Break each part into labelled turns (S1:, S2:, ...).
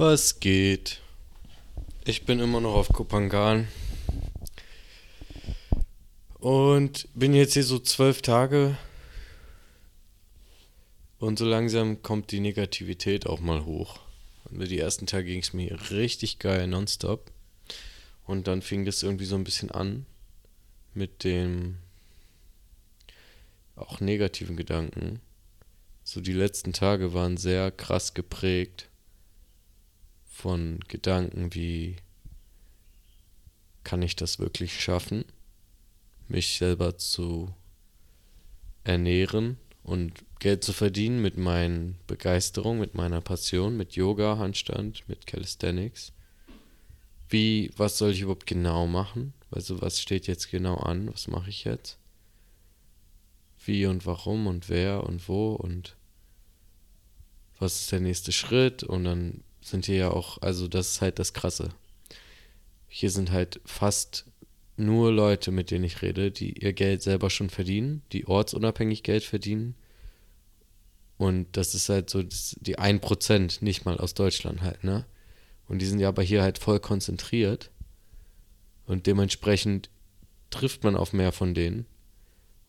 S1: Was geht? Ich bin immer noch auf Kopangan. Und bin jetzt hier so zwölf Tage. Und so langsam kommt die Negativität auch mal hoch. Und die ersten Tage ging es mir richtig geil, nonstop. Und dann fing das irgendwie so ein bisschen an mit dem auch negativen Gedanken. So die letzten Tage waren sehr krass geprägt von Gedanken wie, kann ich das wirklich schaffen, mich selber zu ernähren und Geld zu verdienen mit meinen Begeisterung, mit meiner Passion, mit Yoga, Handstand, mit Calisthenics. Wie, was soll ich überhaupt genau machen? Also was steht jetzt genau an? Was mache ich jetzt? Wie und warum und wer und wo und was ist der nächste Schritt? Und dann sind hier ja auch, also das ist halt das Krasse. Hier sind halt fast nur Leute, mit denen ich rede, die ihr Geld selber schon verdienen, die ortsunabhängig Geld verdienen. Und das ist halt so die 1%, nicht mal aus Deutschland halt, ne? Und die sind ja aber hier halt voll konzentriert. Und dementsprechend trifft man auf mehr von denen.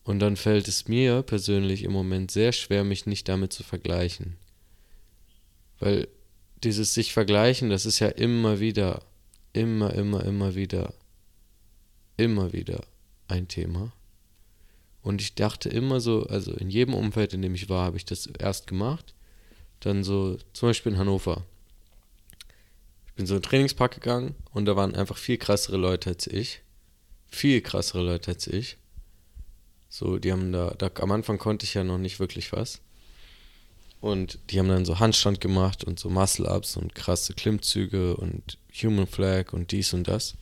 S1: Und dann fällt es mir persönlich im Moment sehr schwer, mich nicht damit zu vergleichen. Weil dieses sich vergleichen, das ist ja immer wieder, immer, immer, immer wieder, immer wieder ein Thema. Und ich dachte immer so, also in jedem Umfeld, in dem ich war, habe ich das erst gemacht. Dann so, zum Beispiel in Hannover. Ich bin so in den Trainingspark gegangen und da waren einfach viel krassere Leute als ich. Viel krassere Leute als ich. So, die haben da, da am Anfang konnte ich ja noch nicht wirklich was. Und die haben dann so Handstand gemacht und so Muscle-Ups und krasse Klimmzüge und Human Flag und dies und das.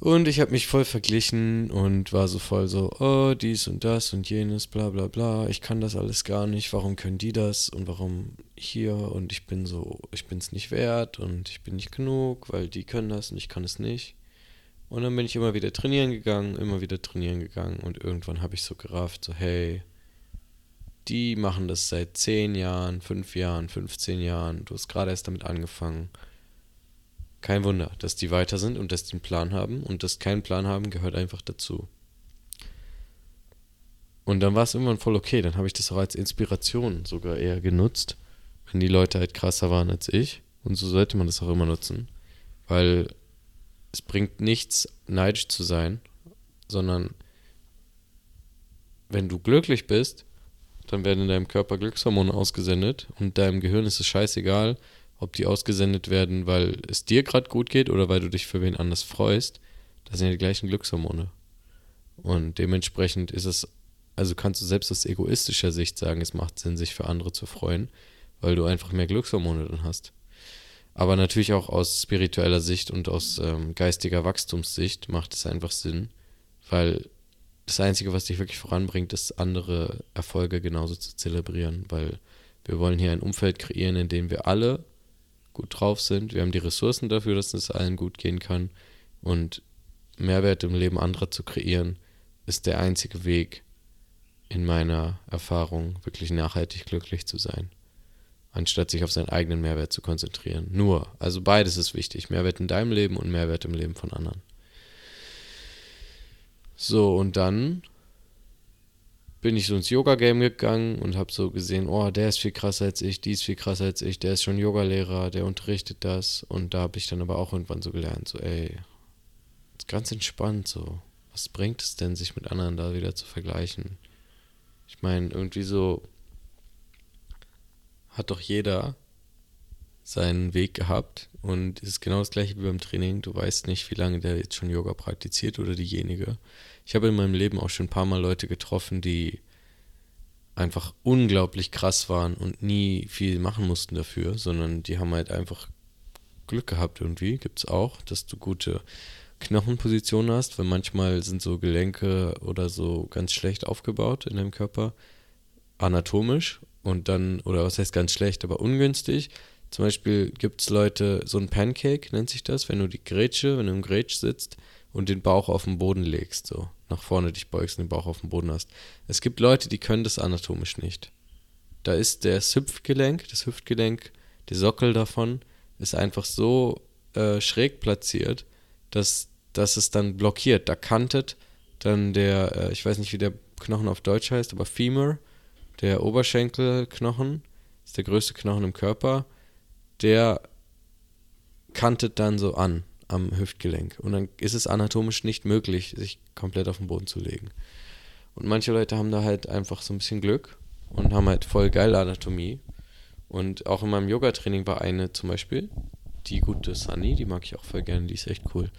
S1: Und ich habe mich voll verglichen und war so voll so, oh, dies und das und jenes, bla bla bla. Ich kann das alles gar nicht. Warum können die das und warum hier? Und ich bin so, ich bin es nicht wert und ich bin nicht genug, weil die können das und ich kann es nicht. Und dann bin ich immer wieder trainieren gegangen, immer wieder trainieren gegangen und irgendwann habe ich so gerafft, so, hey, die machen das seit 10 Jahren, 5 Jahren, 15 Jahren. Du hast gerade erst damit angefangen. Kein Wunder, dass die weiter sind und dass die einen Plan haben. Und dass keinen Plan haben, gehört einfach dazu. Und dann war es irgendwann voll okay. Dann habe ich das auch als Inspiration sogar eher genutzt, wenn die Leute halt krasser waren als ich. Und so sollte man das auch immer nutzen. Weil es bringt nichts, neidisch zu sein, sondern wenn du glücklich bist, dann werden in deinem Körper Glückshormone ausgesendet und deinem Gehirn ist es scheißegal, ob die ausgesendet werden, weil es dir gerade gut geht oder weil du dich für wen anders freust. Das sind ja die gleichen Glückshormone. Und dementsprechend ist es, also kannst du selbst aus egoistischer Sicht sagen, es macht Sinn, sich für andere zu freuen, weil du einfach mehr Glückshormone dann hast. Aber natürlich auch aus spiritueller Sicht und aus ähm, geistiger Wachstumssicht macht es einfach Sinn, weil das Einzige, was dich wirklich voranbringt, ist, andere Erfolge genauso zu zelebrieren, weil wir wollen hier ein Umfeld kreieren, in dem wir alle gut drauf sind. Wir haben die Ressourcen dafür, dass es allen gut gehen kann. Und Mehrwert im Leben anderer zu kreieren, ist der einzige Weg, in meiner Erfahrung wirklich nachhaltig glücklich zu sein. Anstatt sich auf seinen eigenen Mehrwert zu konzentrieren. Nur, also beides ist wichtig. Mehrwert in deinem Leben und Mehrwert im Leben von anderen. So, und dann bin ich so ins Yoga-Game gegangen und habe so gesehen, oh, der ist viel krasser als ich, die ist viel krasser als ich, der ist schon Yogalehrer, der unterrichtet das. Und da habe ich dann aber auch irgendwann so gelernt, so, ey, ist ganz entspannt so. Was bringt es denn, sich mit anderen da wieder zu vergleichen? Ich meine, irgendwie so hat doch jeder seinen Weg gehabt und es ist genau das gleiche wie beim Training. Du weißt nicht, wie lange der jetzt schon Yoga praktiziert oder diejenige. Ich habe in meinem Leben auch schon ein paar Mal Leute getroffen, die einfach unglaublich krass waren und nie viel machen mussten dafür, sondern die haben halt einfach Glück gehabt irgendwie. Gibt es auch, dass du gute Knochenpositionen hast, weil manchmal sind so Gelenke oder so ganz schlecht aufgebaut in deinem Körper, anatomisch und dann, oder was heißt ganz schlecht, aber ungünstig. Zum Beispiel gibt es Leute, so ein Pancake nennt sich das, wenn du die Grätsche, wenn du im Grätsch sitzt, und den Bauch auf den Boden legst, so nach vorne dich beugst und den Bauch auf den Boden hast. Es gibt Leute, die können das anatomisch nicht. Da ist das Hüftgelenk, das Hüftgelenk, der Sockel davon ist einfach so äh, schräg platziert, dass, dass es dann blockiert. Da kantet dann der, äh, ich weiß nicht, wie der Knochen auf Deutsch heißt, aber Femur, der Oberschenkelknochen, ist der größte Knochen im Körper, der kantet dann so an am Hüftgelenk. Und dann ist es anatomisch nicht möglich, sich komplett auf den Boden zu legen. Und manche Leute haben da halt einfach so ein bisschen Glück und haben halt voll geile Anatomie. Und auch in meinem Yoga-Training war eine zum Beispiel, die gute Sunny, die mag ich auch voll gerne, die ist echt cool.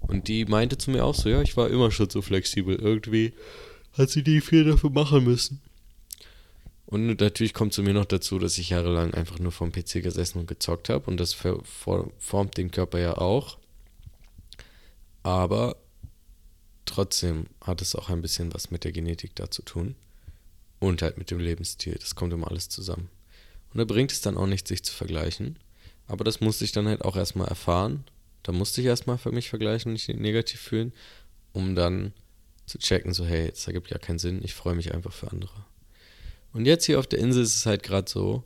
S1: Und die meinte zu mir auch so, ja, ich war immer schon so flexibel. Irgendwie hat sie nie viel dafür machen müssen. Und natürlich kommt zu mir noch dazu, dass ich jahrelang einfach nur vom PC gesessen und gezockt habe. Und das formt den Körper ja auch. Aber trotzdem hat es auch ein bisschen was mit der Genetik da zu tun. Und halt mit dem Lebensstil. Das kommt immer alles zusammen. Und da bringt es dann auch nicht, sich zu vergleichen. Aber das musste ich dann halt auch erstmal erfahren. Da musste ich erstmal für mich vergleichen und nicht negativ fühlen, um dann zu checken, so, hey, das ergibt ja keinen Sinn, ich freue mich einfach für andere. Und jetzt hier auf der Insel ist es halt gerade so,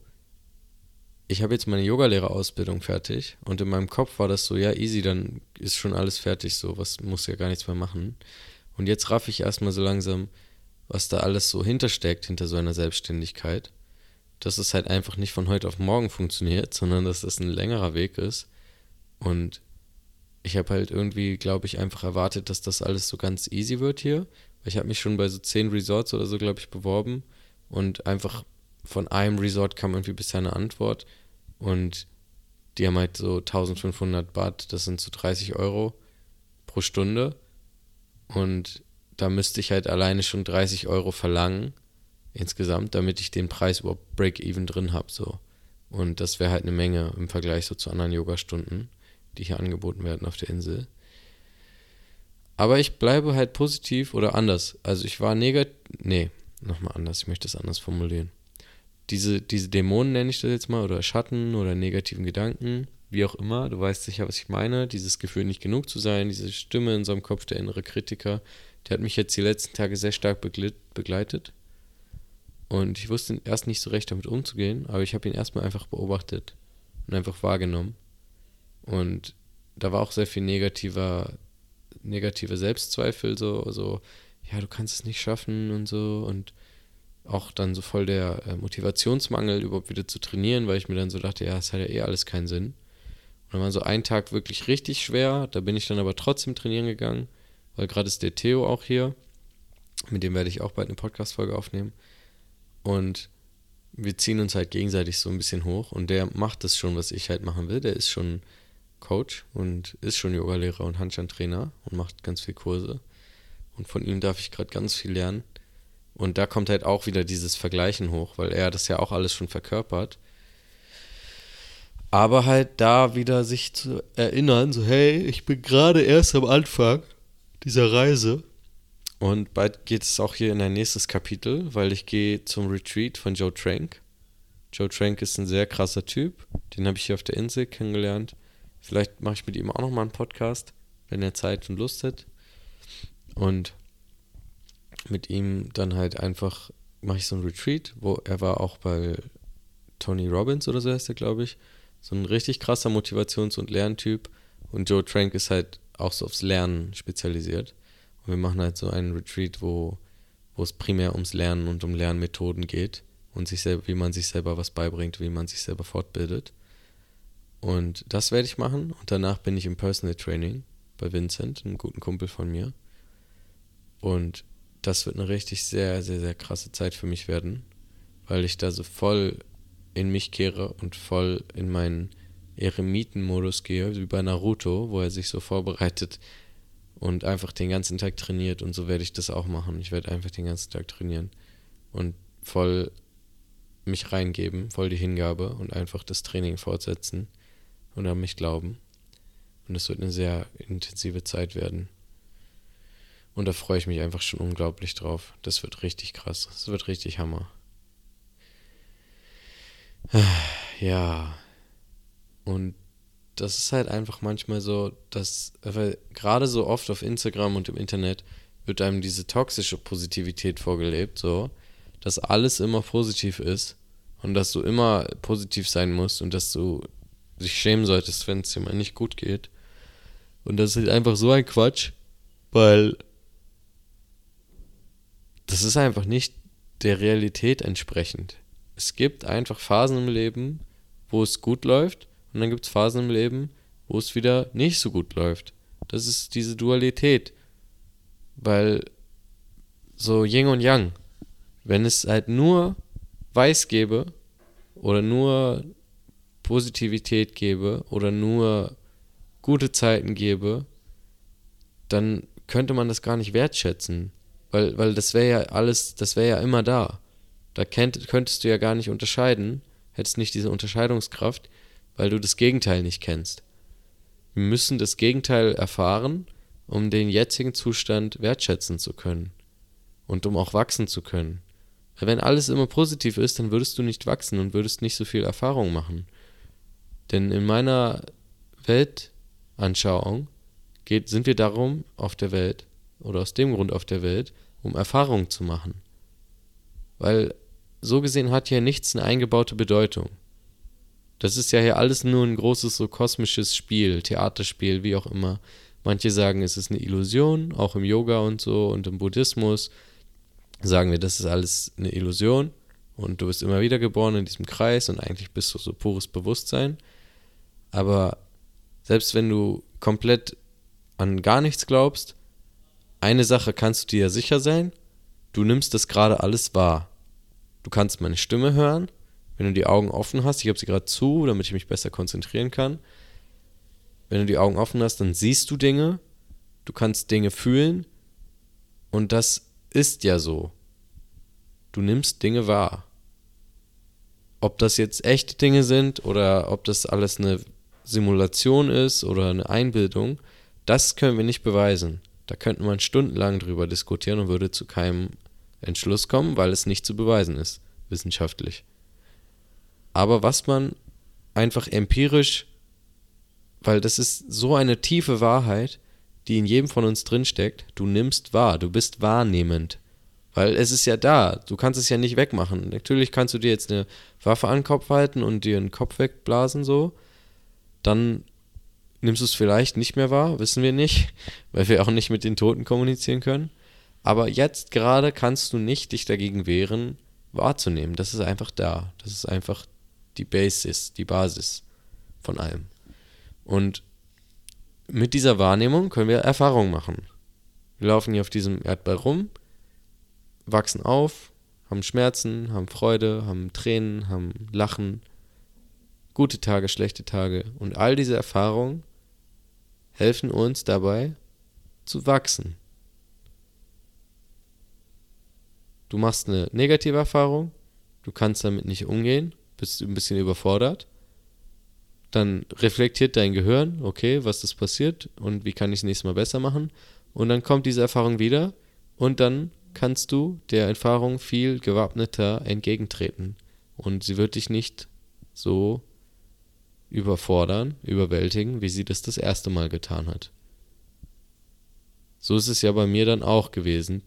S1: ich habe jetzt meine Yogalehrerausbildung fertig und in meinem Kopf war das so, ja, easy, dann ist schon alles fertig, so, was muss ja gar nichts mehr machen. Und jetzt raff ich erstmal so langsam, was da alles so hintersteckt, hinter so einer Selbstständigkeit. Dass es halt einfach nicht von heute auf morgen funktioniert, sondern dass das ein längerer Weg ist. Und ich habe halt irgendwie, glaube ich, einfach erwartet, dass das alles so ganz easy wird hier. Ich habe mich schon bei so zehn Resorts oder so, glaube ich, beworben und einfach von einem Resort kam irgendwie bisher eine Antwort und die haben halt so 1500 Baht, das sind so 30 Euro pro Stunde und da müsste ich halt alleine schon 30 Euro verlangen insgesamt, damit ich den Preis überhaupt Break-Even drin habe so und das wäre halt eine Menge im Vergleich so zu anderen Yoga-Stunden die hier angeboten werden auf der Insel. Aber ich bleibe halt positiv oder anders. Also ich war negativ. Nee, nochmal anders. Ich möchte es anders formulieren. Diese, diese Dämonen nenne ich das jetzt mal, oder Schatten oder negativen Gedanken, wie auch immer. Du weißt sicher, was ich meine. Dieses Gefühl, nicht genug zu sein, diese Stimme in seinem Kopf, der innere Kritiker, der hat mich jetzt die letzten Tage sehr stark begleitet. Und ich wusste erst nicht so recht damit umzugehen, aber ich habe ihn erstmal einfach beobachtet und einfach wahrgenommen. Und da war auch sehr viel negativer, negative Selbstzweifel, so, so, ja, du kannst es nicht schaffen und so. Und auch dann so voll der äh, Motivationsmangel, überhaupt wieder zu trainieren, weil ich mir dann so dachte, ja, es hat ja eh alles keinen Sinn. Und dann war so ein Tag wirklich richtig schwer, da bin ich dann aber trotzdem trainieren gegangen, weil gerade ist der Theo auch hier, mit dem werde ich auch bald eine Podcast-Folge aufnehmen. Und wir ziehen uns halt gegenseitig so ein bisschen hoch und der macht das schon, was ich halt machen will. Der ist schon Coach und ist schon Yogalehrer und Handstand-Trainer und macht ganz viel Kurse. Und von ihm darf ich gerade ganz viel lernen. Und da kommt halt auch wieder dieses Vergleichen hoch, weil er das ja auch alles schon verkörpert. Aber halt da wieder sich zu erinnern, so hey, ich bin gerade erst am Anfang dieser Reise. Und bald geht es auch hier in ein nächstes Kapitel, weil ich gehe zum Retreat von Joe Trank. Joe Trank ist ein sehr krasser Typ. Den habe ich hier auf der Insel kennengelernt. Vielleicht mache ich mit ihm auch nochmal einen Podcast, wenn er Zeit und Lust hat. Und mit ihm dann halt einfach mache ich so ein Retreat, wo er war auch bei Tony Robbins oder so heißt er, glaube ich. So ein richtig krasser Motivations- und Lerntyp. Und Joe Trank ist halt auch so aufs Lernen spezialisiert. Und wir machen halt so einen Retreat, wo, wo es primär ums Lernen und um Lernmethoden geht und sich selber, wie man sich selber was beibringt, wie man sich selber fortbildet. Und das werde ich machen. Und danach bin ich im Personal Training bei Vincent, einem guten Kumpel von mir. Und das wird eine richtig sehr, sehr, sehr krasse Zeit für mich werden, weil ich da so voll in mich kehre und voll in meinen Eremitenmodus gehe, wie bei Naruto, wo er sich so vorbereitet und einfach den ganzen Tag trainiert. Und so werde ich das auch machen. Ich werde einfach den ganzen Tag trainieren und voll mich reingeben, voll die Hingabe und einfach das Training fortsetzen und an mich glauben. Und es wird eine sehr intensive Zeit werden. Und da freue ich mich einfach schon unglaublich drauf. Das wird richtig krass. Das wird richtig Hammer. Ja. Und das ist halt einfach manchmal so, dass, weil gerade so oft auf Instagram und im Internet wird einem diese toxische Positivität vorgelebt, so, dass alles immer positiv ist und dass du immer positiv sein musst und dass du dich schämen solltest, wenn es dir mal nicht gut geht. Und das ist einfach so ein Quatsch, weil das ist einfach nicht der Realität entsprechend. Es gibt einfach Phasen im Leben, wo es gut läuft und dann gibt es Phasen im Leben, wo es wieder nicht so gut läuft. Das ist diese Dualität. Weil so Yin und Yang, wenn es halt nur weiß gäbe oder nur Positivität gäbe oder nur gute Zeiten gäbe, dann könnte man das gar nicht wertschätzen. Weil, weil das wäre ja alles, das wäre ja immer da. Da kennt, könntest du ja gar nicht unterscheiden, hättest nicht diese Unterscheidungskraft, weil du das Gegenteil nicht kennst. Wir müssen das Gegenteil erfahren, um den jetzigen Zustand wertschätzen zu können und um auch wachsen zu können. Weil wenn alles immer positiv ist, dann würdest du nicht wachsen und würdest nicht so viel Erfahrung machen. Denn in meiner Weltanschauung geht, sind wir darum auf der Welt oder aus dem Grund auf der Welt, um Erfahrungen zu machen. Weil so gesehen hat hier nichts eine eingebaute Bedeutung. Das ist ja hier alles nur ein großes so kosmisches Spiel, Theaterspiel, wie auch immer. Manche sagen, es ist eine Illusion, auch im Yoga und so und im Buddhismus sagen wir, das ist alles eine Illusion und du bist immer wieder geboren in diesem Kreis und eigentlich bist du so pures Bewusstsein. Aber selbst wenn du komplett an gar nichts glaubst, eine Sache kannst du dir ja sicher sein, du nimmst das gerade alles wahr. Du kannst meine Stimme hören, wenn du die Augen offen hast, ich habe sie gerade zu, damit ich mich besser konzentrieren kann. Wenn du die Augen offen hast, dann siehst du Dinge, du kannst Dinge fühlen und das ist ja so. Du nimmst Dinge wahr. Ob das jetzt echte Dinge sind oder ob das alles eine Simulation ist oder eine Einbildung, das können wir nicht beweisen. Da könnte man stundenlang drüber diskutieren und würde zu keinem Entschluss kommen, weil es nicht zu beweisen ist, wissenschaftlich. Aber was man einfach empirisch, weil das ist so eine tiefe Wahrheit, die in jedem von uns drinsteckt, du nimmst wahr, du bist wahrnehmend. Weil es ist ja da, du kannst es ja nicht wegmachen. Natürlich kannst du dir jetzt eine Waffe an den Kopf halten und dir den Kopf wegblasen so, dann nimmst du es vielleicht nicht mehr wahr, wissen wir nicht, weil wir auch nicht mit den Toten kommunizieren können. Aber jetzt gerade kannst du nicht dich dagegen wehren, wahrzunehmen. Das ist einfach da. Das ist einfach die Basis, die Basis von allem. Und mit dieser Wahrnehmung können wir Erfahrungen machen. Wir laufen hier auf diesem Erdball rum, wachsen auf, haben Schmerzen, haben Freude, haben Tränen, haben Lachen, gute Tage, schlechte Tage. Und all diese Erfahrungen helfen uns dabei zu wachsen. Du machst eine negative Erfahrung, du kannst damit nicht umgehen, bist ein bisschen überfordert. Dann reflektiert dein Gehirn, okay, was ist passiert und wie kann ich es nächstes Mal besser machen. Und dann kommt diese Erfahrung wieder und dann kannst du der Erfahrung viel gewappneter entgegentreten. Und sie wird dich nicht so überfordern, überwältigen, wie sie das das erste Mal getan hat. So ist es ja bei mir dann auch gewesen.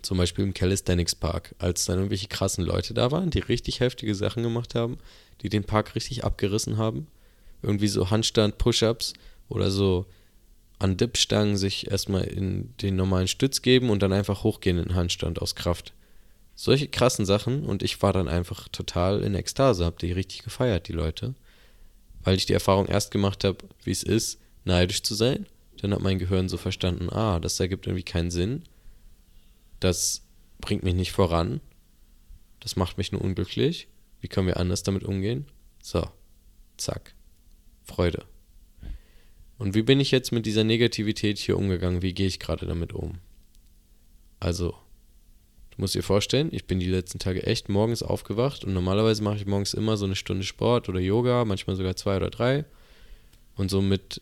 S1: Zum Beispiel im Calisthenics Park, als dann irgendwelche krassen Leute da waren, die richtig heftige Sachen gemacht haben, die den Park richtig abgerissen haben. Irgendwie so Handstand, Push-Ups oder so an Dipstangen sich erstmal in den normalen Stütz geben und dann einfach hochgehen in Handstand aus Kraft. Solche krassen Sachen und ich war dann einfach total in Ekstase, hab die richtig gefeiert, die Leute weil ich die Erfahrung erst gemacht habe, wie es ist, neidisch zu sein. Dann hat mein Gehirn so verstanden, ah, das ergibt irgendwie keinen Sinn. Das bringt mich nicht voran. Das macht mich nur unglücklich. Wie können wir anders damit umgehen? So, zack. Freude. Und wie bin ich jetzt mit dieser Negativität hier umgegangen? Wie gehe ich gerade damit um? Also, Du musst dir vorstellen, ich bin die letzten Tage echt morgens aufgewacht und normalerweise mache ich morgens immer so eine Stunde Sport oder Yoga, manchmal sogar zwei oder drei. Und so mit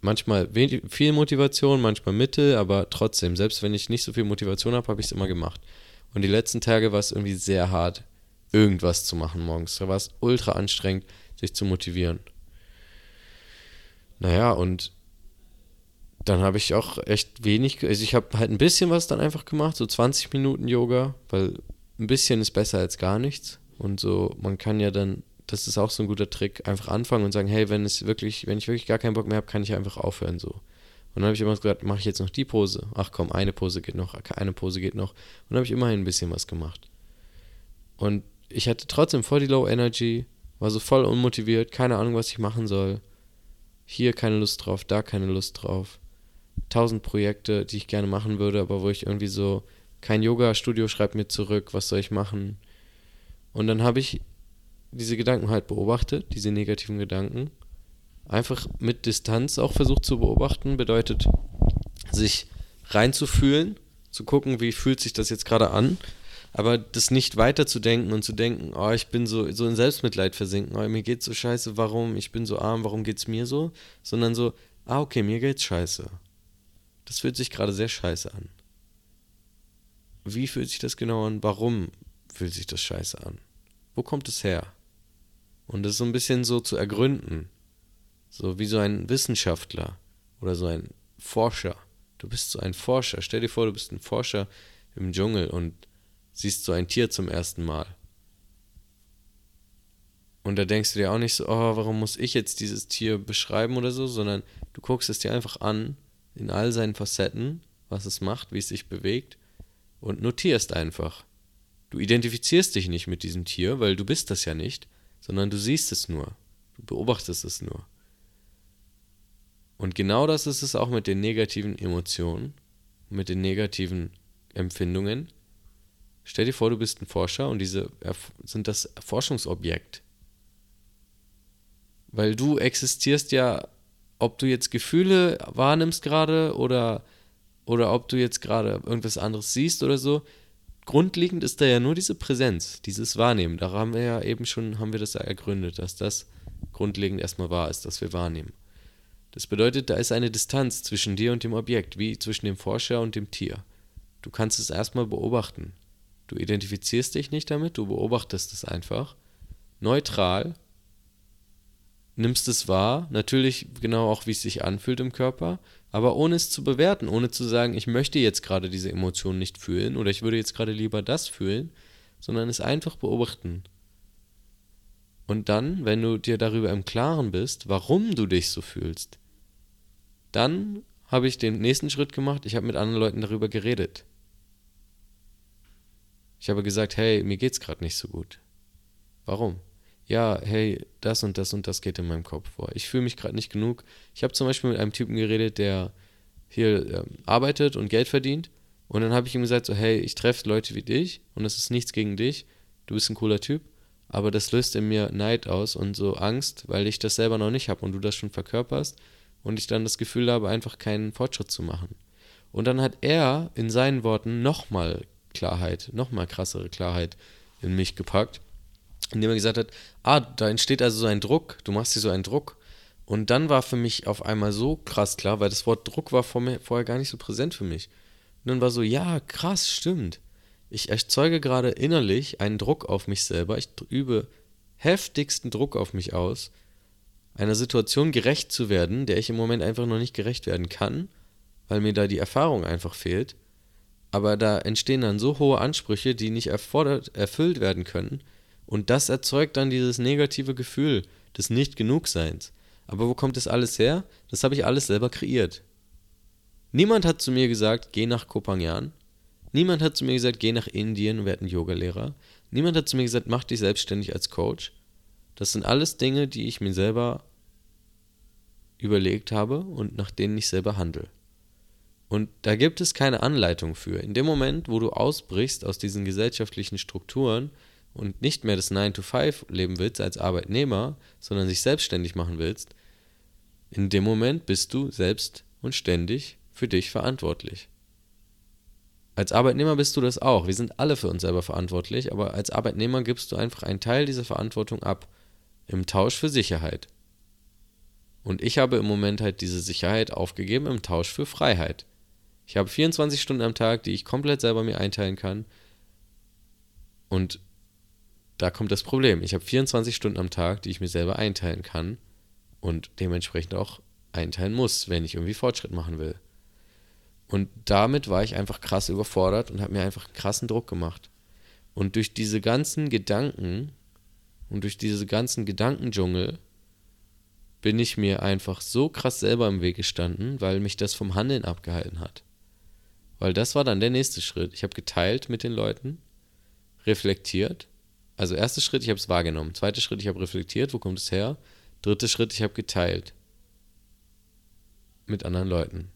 S1: manchmal viel Motivation, manchmal Mittel, aber trotzdem, selbst wenn ich nicht so viel Motivation habe, habe ich es immer gemacht. Und die letzten Tage war es irgendwie sehr hart, irgendwas zu machen morgens. Da war es ultra anstrengend, sich zu motivieren. Naja, und dann habe ich auch echt wenig, also ich habe halt ein bisschen was dann einfach gemacht, so 20 Minuten Yoga, weil ein bisschen ist besser als gar nichts. Und so, man kann ja dann, das ist auch so ein guter Trick, einfach anfangen und sagen, hey, wenn es wirklich, wenn ich wirklich gar keinen Bock mehr habe, kann ich einfach aufhören so. Und dann habe ich immer gesagt, mache ich jetzt noch die Pose? Ach komm, eine Pose geht noch, eine Pose geht noch. Und dann habe ich immerhin ein bisschen was gemacht. Und ich hatte trotzdem voll die Low Energy, war so voll unmotiviert, keine Ahnung, was ich machen soll. Hier keine Lust drauf, da keine Lust drauf. Tausend Projekte, die ich gerne machen würde, aber wo ich irgendwie so, kein Yoga-Studio schreibt mir zurück, was soll ich machen? Und dann habe ich diese Gedanken halt beobachtet, diese negativen Gedanken. Einfach mit Distanz auch versucht zu beobachten, bedeutet sich reinzufühlen, zu gucken, wie fühlt sich das jetzt gerade an, aber das nicht weiterzudenken und zu denken, oh, ich bin so, so in Selbstmitleid versinken, oh, mir geht's so scheiße, warum, ich bin so arm, warum geht's mir so, sondern so, ah, okay, mir geht's scheiße. Das fühlt sich gerade sehr scheiße an. Wie fühlt sich das genau an? Warum fühlt sich das scheiße an? Wo kommt es her? Und das so ein bisschen so zu ergründen. So wie so ein Wissenschaftler oder so ein Forscher. Du bist so ein Forscher. Stell dir vor, du bist ein Forscher im Dschungel und siehst so ein Tier zum ersten Mal. Und da denkst du dir auch nicht so, oh, warum muss ich jetzt dieses Tier beschreiben oder so, sondern du guckst es dir einfach an, in all seinen Facetten, was es macht, wie es sich bewegt und notierst einfach. Du identifizierst dich nicht mit diesem Tier, weil du bist das ja nicht, sondern du siehst es nur, du beobachtest es nur. Und genau das ist es auch mit den negativen Emotionen, mit den negativen Empfindungen. Stell dir vor, du bist ein Forscher und diese sind das Forschungsobjekt. Weil du existierst ja, ob du jetzt Gefühle wahrnimmst gerade oder, oder ob du jetzt gerade irgendwas anderes siehst oder so. Grundlegend ist da ja nur diese Präsenz, dieses Wahrnehmen. Da haben wir ja eben schon, haben wir das ja ergründet, dass das grundlegend erstmal wahr ist, dass wir wahrnehmen. Das bedeutet, da ist eine Distanz zwischen dir und dem Objekt, wie zwischen dem Forscher und dem Tier. Du kannst es erstmal beobachten. Du identifizierst dich nicht damit, du beobachtest es einfach. Neutral. Nimmst es wahr, natürlich genau auch, wie es sich anfühlt im Körper, aber ohne es zu bewerten, ohne zu sagen, ich möchte jetzt gerade diese Emotion nicht fühlen oder ich würde jetzt gerade lieber das fühlen, sondern es einfach beobachten. Und dann, wenn du dir darüber im Klaren bist, warum du dich so fühlst, dann habe ich den nächsten Schritt gemacht, ich habe mit anderen Leuten darüber geredet. Ich habe gesagt, hey, mir geht's gerade nicht so gut. Warum? Ja, hey, das und das und das geht in meinem Kopf vor. Ich fühle mich gerade nicht genug. Ich habe zum Beispiel mit einem Typen geredet, der hier äh, arbeitet und Geld verdient. Und dann habe ich ihm gesagt, so, hey, ich treffe Leute wie dich und es ist nichts gegen dich. Du bist ein cooler Typ. Aber das löst in mir Neid aus und so Angst, weil ich das selber noch nicht habe und du das schon verkörperst und ich dann das Gefühl habe, einfach keinen Fortschritt zu machen. Und dann hat er in seinen Worten nochmal Klarheit, nochmal krassere Klarheit in mich gepackt, indem er gesagt hat, ah, da entsteht also so ein Druck, du machst dir so einen Druck. Und dann war für mich auf einmal so krass klar, weil das Wort Druck war vorher gar nicht so präsent für mich. Und dann war so, ja, krass, stimmt. Ich erzeuge gerade innerlich einen Druck auf mich selber. Ich übe heftigsten Druck auf mich aus, einer Situation gerecht zu werden, der ich im Moment einfach noch nicht gerecht werden kann, weil mir da die Erfahrung einfach fehlt. Aber da entstehen dann so hohe Ansprüche, die nicht erfordert, erfüllt werden können. Und das erzeugt dann dieses negative Gefühl des Nicht-Genugseins. Aber wo kommt das alles her? Das habe ich alles selber kreiert. Niemand hat zu mir gesagt, geh nach Kopangan. Niemand hat zu mir gesagt, geh nach Indien und werde ein Yogalehrer. Niemand hat zu mir gesagt, mach dich selbstständig als Coach. Das sind alles Dinge, die ich mir selber überlegt habe und nach denen ich selber handle. Und da gibt es keine Anleitung für. In dem Moment, wo du ausbrichst aus diesen gesellschaftlichen Strukturen und nicht mehr das 9-to-5 leben willst als Arbeitnehmer, sondern sich selbstständig machen willst, in dem Moment bist du selbst und ständig für dich verantwortlich. Als Arbeitnehmer bist du das auch. Wir sind alle für uns selber verantwortlich, aber als Arbeitnehmer gibst du einfach einen Teil dieser Verantwortung ab im Tausch für Sicherheit. Und ich habe im Moment halt diese Sicherheit aufgegeben im Tausch für Freiheit. Ich habe 24 Stunden am Tag, die ich komplett selber mir einteilen kann. Und da kommt das Problem. Ich habe 24 Stunden am Tag, die ich mir selber einteilen kann und dementsprechend auch einteilen muss, wenn ich irgendwie Fortschritt machen will. Und damit war ich einfach krass überfordert und habe mir einfach krassen Druck gemacht. Und durch diese ganzen Gedanken und durch diese ganzen Gedankendschungel bin ich mir einfach so krass selber im Weg gestanden, weil mich das vom Handeln abgehalten hat. Weil das war dann der nächste Schritt. Ich habe geteilt mit den Leuten, reflektiert. Also erster Schritt, ich habe es wahrgenommen. Zweiter Schritt, ich habe reflektiert, wo kommt es her? Dritter Schritt, ich habe geteilt mit anderen Leuten.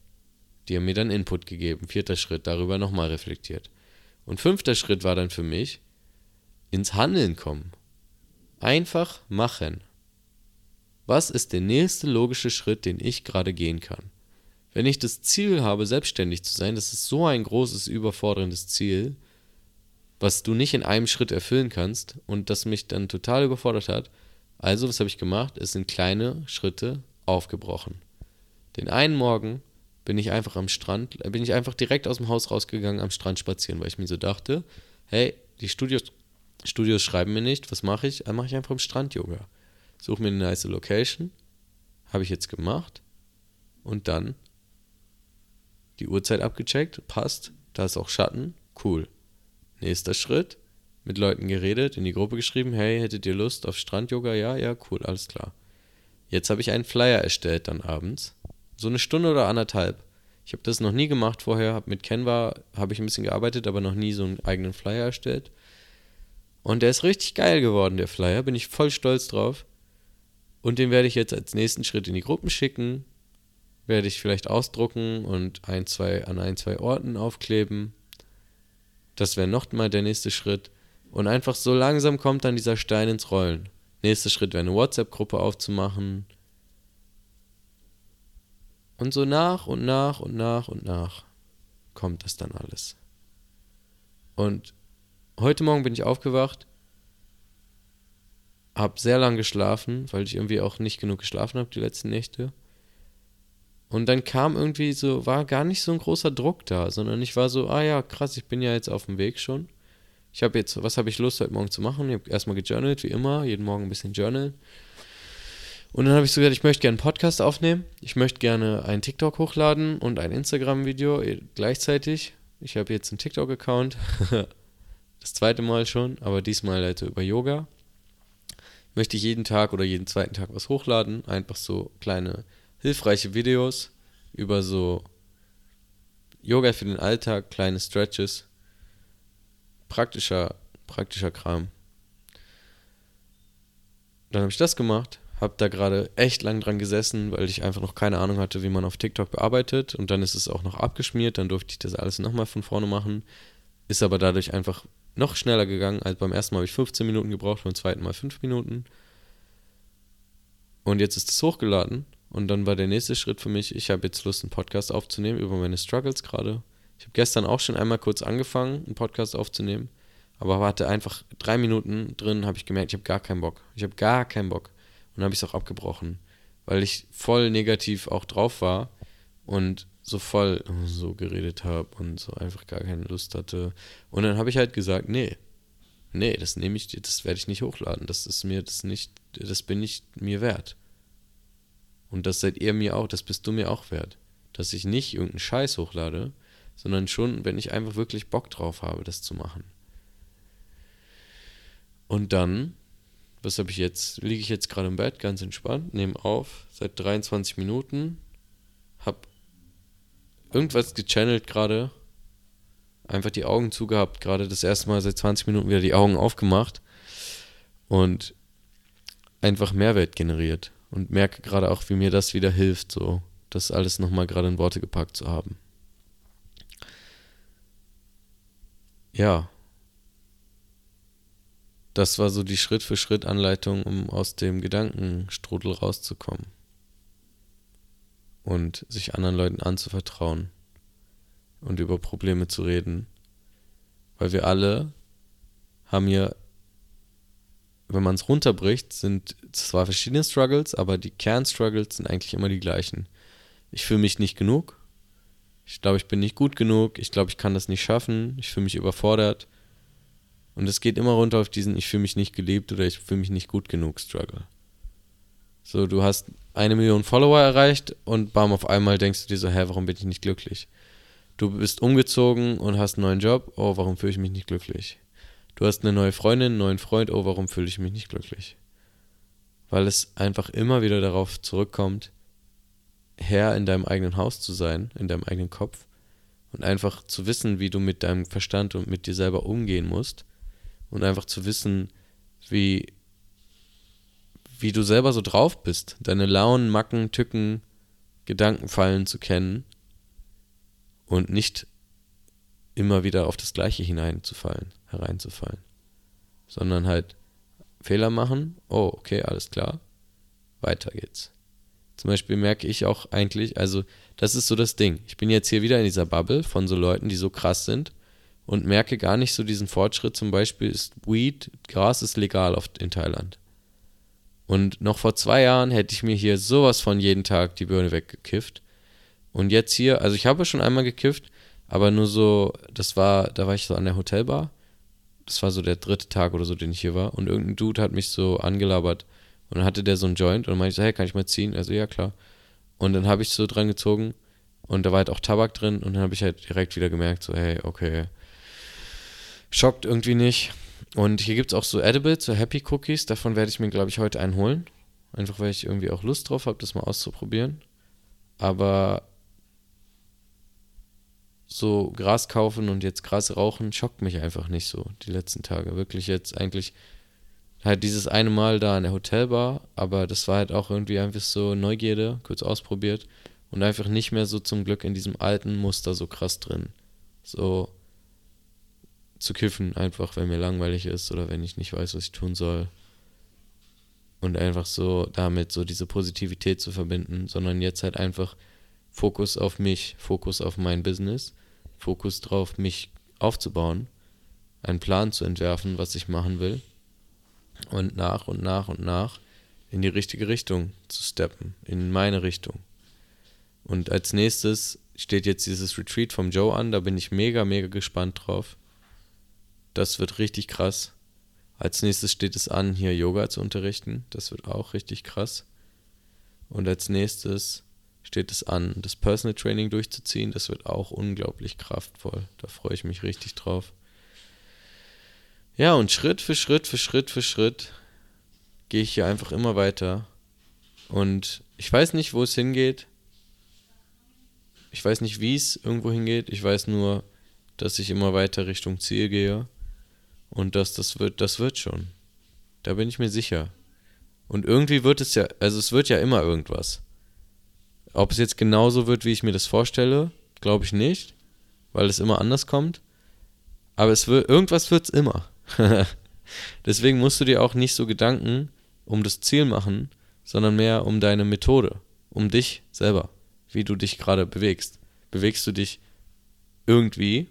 S1: Die haben mir dann Input gegeben. Vierter Schritt, darüber nochmal reflektiert. Und fünfter Schritt war dann für mich, ins Handeln kommen. Einfach machen. Was ist der nächste logische Schritt, den ich gerade gehen kann? Wenn ich das Ziel habe, selbstständig zu sein, das ist so ein großes, überforderndes Ziel, was du nicht in einem Schritt erfüllen kannst und das mich dann total überfordert hat. Also, was habe ich gemacht? Es sind kleine Schritte aufgebrochen. Den einen Morgen bin ich einfach am Strand, bin ich einfach direkt aus dem Haus rausgegangen, am Strand spazieren, weil ich mir so dachte, hey, die Studios, Studios schreiben mir nicht, was mache ich? Dann mache ich einfach am Strand Yoga. Suche mir eine nice Location, habe ich jetzt gemacht und dann die Uhrzeit abgecheckt, passt, da ist auch Schatten, cool. Nächster Schritt, mit Leuten geredet, in die Gruppe geschrieben, hey, hättet ihr Lust auf Strand-Yoga? Ja, ja, cool, alles klar. Jetzt habe ich einen Flyer erstellt dann abends. So eine Stunde oder anderthalb. Ich habe das noch nie gemacht vorher, habe mit Canva, habe ich ein bisschen gearbeitet, aber noch nie so einen eigenen Flyer erstellt. Und der ist richtig geil geworden, der Flyer, bin ich voll stolz drauf. Und den werde ich jetzt als nächsten Schritt in die Gruppen schicken. Werde ich vielleicht ausdrucken und ein, zwei, an ein, zwei Orten aufkleben. Das wäre nochmal der nächste Schritt. Und einfach so langsam kommt dann dieser Stein ins Rollen. Nächster Schritt wäre eine WhatsApp-Gruppe aufzumachen. Und so nach und nach und nach und nach kommt das dann alles. Und heute Morgen bin ich aufgewacht, habe sehr lang geschlafen, weil ich irgendwie auch nicht genug geschlafen habe die letzten Nächte. Und dann kam irgendwie so, war gar nicht so ein großer Druck da, sondern ich war so, ah ja, krass, ich bin ja jetzt auf dem Weg schon. Ich habe jetzt, was habe ich Lust heute Morgen zu machen? Ich habe erstmal gejournalt, wie immer, jeden Morgen ein bisschen journalen. Und dann habe ich so gesagt, ich möchte gerne einen Podcast aufnehmen, ich möchte gerne einen TikTok hochladen und ein Instagram-Video gleichzeitig. Ich habe jetzt einen TikTok-Account, das zweite Mal schon, aber diesmal halt über Yoga. Möchte ich jeden Tag oder jeden zweiten Tag was hochladen, einfach so kleine hilfreiche Videos über so Yoga für den Alltag, kleine Stretches, praktischer, praktischer Kram. Dann habe ich das gemacht, habe da gerade echt lang dran gesessen, weil ich einfach noch keine Ahnung hatte, wie man auf TikTok bearbeitet und dann ist es auch noch abgeschmiert, dann durfte ich das alles nochmal von vorne machen, ist aber dadurch einfach noch schneller gegangen, als beim ersten Mal habe ich 15 Minuten gebraucht, beim zweiten Mal 5 Minuten. Und jetzt ist es hochgeladen und dann war der nächste Schritt für mich, ich habe jetzt Lust, einen Podcast aufzunehmen über meine Struggles gerade. Ich habe gestern auch schon einmal kurz angefangen, einen Podcast aufzunehmen, aber hatte einfach drei Minuten drin, habe ich gemerkt, ich habe gar keinen Bock. Ich habe gar keinen Bock. Und habe ich es auch abgebrochen, weil ich voll negativ auch drauf war und so voll so geredet habe und so einfach gar keine Lust hatte. Und dann habe ich halt gesagt, nee, nee, das nehme ich, das werde ich nicht hochladen. Das ist mir das nicht, das bin ich mir wert. Und das seid ihr mir auch, das bist du mir auch wert. Dass ich nicht irgendeinen Scheiß hochlade, sondern schon, wenn ich einfach wirklich Bock drauf habe, das zu machen. Und dann, was habe ich jetzt? Liege ich jetzt gerade im Bett, ganz entspannt, nehme auf, seit 23 Minuten, habe irgendwas gechannelt gerade, einfach die Augen zugehabt, gerade das erste Mal seit 20 Minuten wieder die Augen aufgemacht und einfach Mehrwert generiert und merke gerade auch, wie mir das wieder hilft, so das alles nochmal gerade in Worte gepackt zu haben. Ja. Das war so die Schritt-für-Schritt-Anleitung, um aus dem Gedankenstrudel rauszukommen. Und sich anderen Leuten anzuvertrauen und über Probleme zu reden. Weil wir alle haben ja wenn man es runterbricht, sind zwar verschiedene Struggles, aber die Kernstruggles sind eigentlich immer die gleichen. Ich fühle mich nicht genug. Ich glaube, ich bin nicht gut genug. Ich glaube, ich kann das nicht schaffen. Ich fühle mich überfordert. Und es geht immer runter auf diesen Ich fühle mich nicht geliebt oder ich fühle mich nicht gut genug Struggle. So, du hast eine Million Follower erreicht und bam, auf einmal denkst du dir so, hä, warum bin ich nicht glücklich? Du bist umgezogen und hast einen neuen Job. Oh, warum fühle ich mich nicht glücklich? Du hast eine neue Freundin, einen neuen Freund, oh, warum fühle ich mich nicht glücklich? Weil es einfach immer wieder darauf zurückkommt, Herr in deinem eigenen Haus zu sein, in deinem eigenen Kopf. Und einfach zu wissen, wie du mit deinem Verstand und mit dir selber umgehen musst. Und einfach zu wissen, wie, wie du selber so drauf bist, deine Launen, Macken, Tücken, Gedankenfallen zu kennen. Und nicht immer wieder auf das Gleiche hineinzufallen, hereinzufallen, sondern halt Fehler machen, oh, okay, alles klar, weiter geht's. Zum Beispiel merke ich auch eigentlich, also das ist so das Ding. Ich bin jetzt hier wieder in dieser Bubble von so Leuten, die so krass sind und merke gar nicht so diesen Fortschritt. Zum Beispiel ist Weed, Gras ist legal oft in Thailand. Und noch vor zwei Jahren hätte ich mir hier sowas von jeden Tag die Birne weggekifft. Und jetzt hier, also ich habe schon einmal gekifft, aber nur so, das war, da war ich so an der Hotelbar. Das war so der dritte Tag oder so, den ich hier war. Und irgendein Dude hat mich so angelabert. Und dann hatte der so einen Joint und dann meinte ich so, hey, kann ich mal ziehen? Also, ja, klar. Und dann habe ich so dran gezogen und da war halt auch Tabak drin und dann habe ich halt direkt wieder gemerkt, so, hey, okay, schockt irgendwie nicht. Und hier gibt es auch so Edibles, so Happy Cookies, davon werde ich mir, glaube ich, heute einen holen. Einfach weil ich irgendwie auch Lust drauf habe, das mal auszuprobieren. Aber so Gras kaufen und jetzt Gras rauchen schockt mich einfach nicht so die letzten Tage. Wirklich jetzt eigentlich halt dieses eine Mal da in der Hotelbar, aber das war halt auch irgendwie einfach so Neugierde, kurz ausprobiert und einfach nicht mehr so zum Glück in diesem alten Muster so krass drin. So zu kiffen, einfach wenn mir langweilig ist oder wenn ich nicht weiß, was ich tun soll. Und einfach so damit so diese Positivität zu verbinden, sondern jetzt halt einfach Fokus auf mich, Fokus auf mein Business, Fokus drauf, mich aufzubauen, einen Plan zu entwerfen, was ich machen will und nach und nach und nach in die richtige Richtung zu steppen, in meine Richtung. Und als nächstes steht jetzt dieses Retreat vom Joe an, da bin ich mega, mega gespannt drauf. Das wird richtig krass. Als nächstes steht es an, hier Yoga zu unterrichten. Das wird auch richtig krass. Und als nächstes steht es an, das Personal Training durchzuziehen. Das wird auch unglaublich kraftvoll. Da freue ich mich richtig drauf. Ja, und Schritt für Schritt für Schritt für Schritt gehe ich hier einfach immer weiter. Und ich weiß nicht, wo es hingeht. Ich weiß nicht, wie es irgendwo hingeht. Ich weiß nur, dass ich immer weiter Richtung Ziel gehe. Und dass das wird, das wird schon. Da bin ich mir sicher. Und irgendwie wird es ja, also es wird ja immer irgendwas. Ob es jetzt genauso wird, wie ich mir das vorstelle, glaube ich nicht, weil es immer anders kommt. Aber es wird, irgendwas wird es immer. Deswegen musst du dir auch nicht so Gedanken um das Ziel machen, sondern mehr um deine Methode, um dich selber, wie du dich gerade bewegst. Bewegst du dich irgendwie?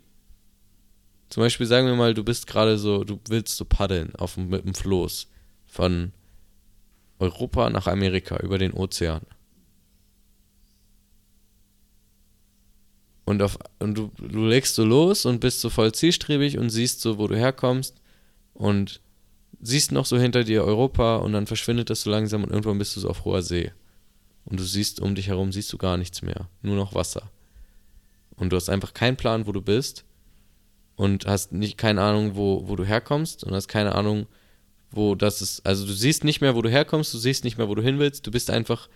S1: Zum Beispiel sagen wir mal, du bist gerade so, du willst so paddeln auf, mit dem Floß von Europa nach Amerika über den Ozean. Und, auf, und du, du legst so los und bist so voll zielstrebig und siehst so, wo du herkommst und siehst noch so hinter dir Europa und dann verschwindet das so langsam und irgendwann bist du so auf hoher See. Und du siehst um dich herum, siehst du gar nichts mehr, nur noch Wasser. Und du hast einfach keinen Plan, wo du bist und hast nicht keine Ahnung, wo, wo du herkommst und hast keine Ahnung, wo das ist. Also du siehst nicht mehr, wo du herkommst, du siehst nicht mehr, wo du hin willst, du bist einfach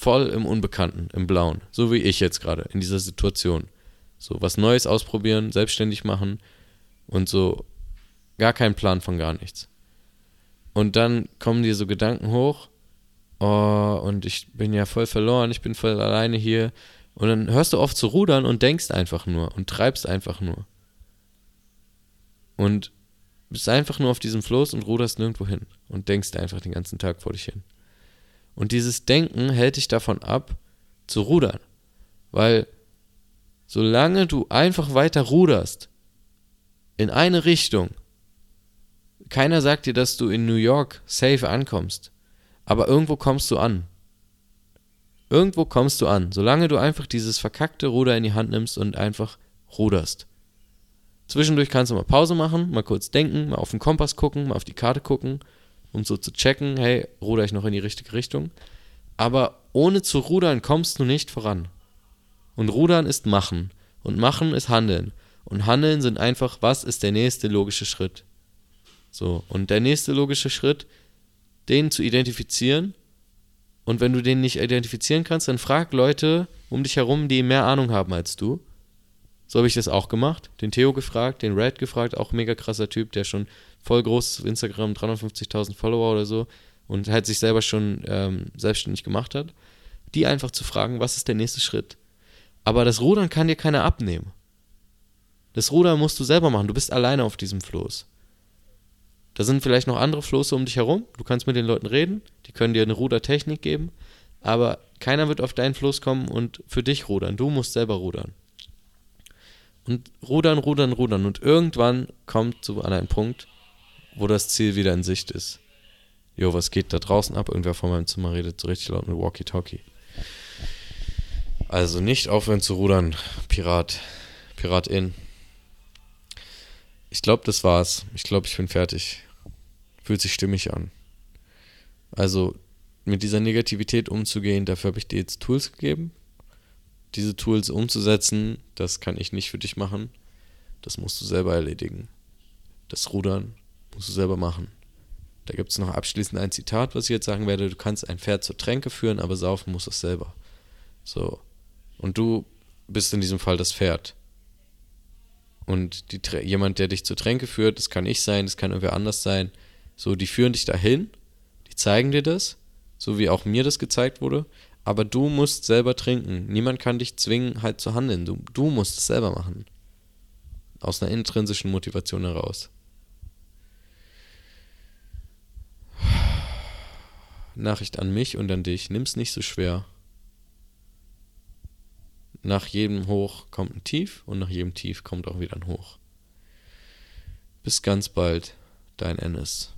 S1: voll im Unbekannten, im Blauen. So wie ich jetzt gerade in dieser Situation. So was Neues ausprobieren, selbstständig machen und so Gar keinen Plan von gar nichts. Und dann kommen dir so Gedanken hoch, oh, und ich bin ja voll verloren, ich bin voll alleine hier. Und dann hörst du auf zu rudern und denkst einfach nur und treibst einfach nur. Und bist einfach nur auf diesem Floß und ruderst nirgendwo hin und denkst einfach den ganzen Tag vor dich hin. Und dieses Denken hält dich davon ab, zu rudern. Weil solange du einfach weiter ruderst, in eine Richtung, keiner sagt dir, dass du in New York safe ankommst. Aber irgendwo kommst du an. Irgendwo kommst du an, solange du einfach dieses verkackte Ruder in die Hand nimmst und einfach ruderst. Zwischendurch kannst du mal Pause machen, mal kurz denken, mal auf den Kompass gucken, mal auf die Karte gucken, um so zu checken, hey, ruder ich noch in die richtige Richtung. Aber ohne zu rudern kommst du nicht voran. Und rudern ist machen. Und machen ist handeln. Und handeln sind einfach, was ist der nächste logische Schritt. So, und der nächste logische Schritt, den zu identifizieren. Und wenn du den nicht identifizieren kannst, dann frag Leute um dich herum, die mehr Ahnung haben als du. So habe ich das auch gemacht. Den Theo gefragt, den Red gefragt, auch mega krasser Typ, der schon voll groß auf Instagram, 350.000 Follower oder so und halt sich selber schon ähm, selbstständig gemacht hat. Die einfach zu fragen, was ist der nächste Schritt? Aber das Rudern kann dir keiner abnehmen. Das Rudern musst du selber machen. Du bist alleine auf diesem Floß. Da sind vielleicht noch andere Floße um dich herum. Du kannst mit den Leuten reden. Die können dir eine Rudertechnik geben. Aber keiner wird auf deinen Floß kommen und für dich rudern. Du musst selber rudern. Und rudern, rudern, rudern. Und irgendwann kommt so an einen Punkt, wo das Ziel wieder in Sicht ist. Jo, was geht da draußen ab? Irgendwer vor meinem Zimmer redet so richtig laut mit Walkie-Talkie. Also nicht aufhören zu rudern, Pirat. Piratin. Ich glaube, das war's. Ich glaube, ich bin fertig. Fühlt sich stimmig an. Also mit dieser Negativität umzugehen, dafür habe ich dir jetzt Tools gegeben. Diese Tools umzusetzen, das kann ich nicht für dich machen. Das musst du selber erledigen. Das Rudern musst du selber machen. Da gibt es noch abschließend ein Zitat, was ich jetzt sagen werde. Du kannst ein Pferd zur Tränke führen, aber saufen musst es selber. So. Und du bist in diesem Fall das Pferd. Und die, jemand, der dich zur Tränke führt, das kann ich sein, das kann irgendwer anders sein. So, die führen dich dahin, die zeigen dir das, so wie auch mir das gezeigt wurde. Aber du musst selber trinken. Niemand kann dich zwingen, halt zu handeln. Du, du musst es selber machen. Aus einer intrinsischen Motivation heraus. Nachricht an mich und an dich. Nimm's nicht so schwer nach jedem Hoch kommt ein Tief und nach jedem Tief kommt auch wieder ein Hoch. Bis ganz bald, dein Ennis.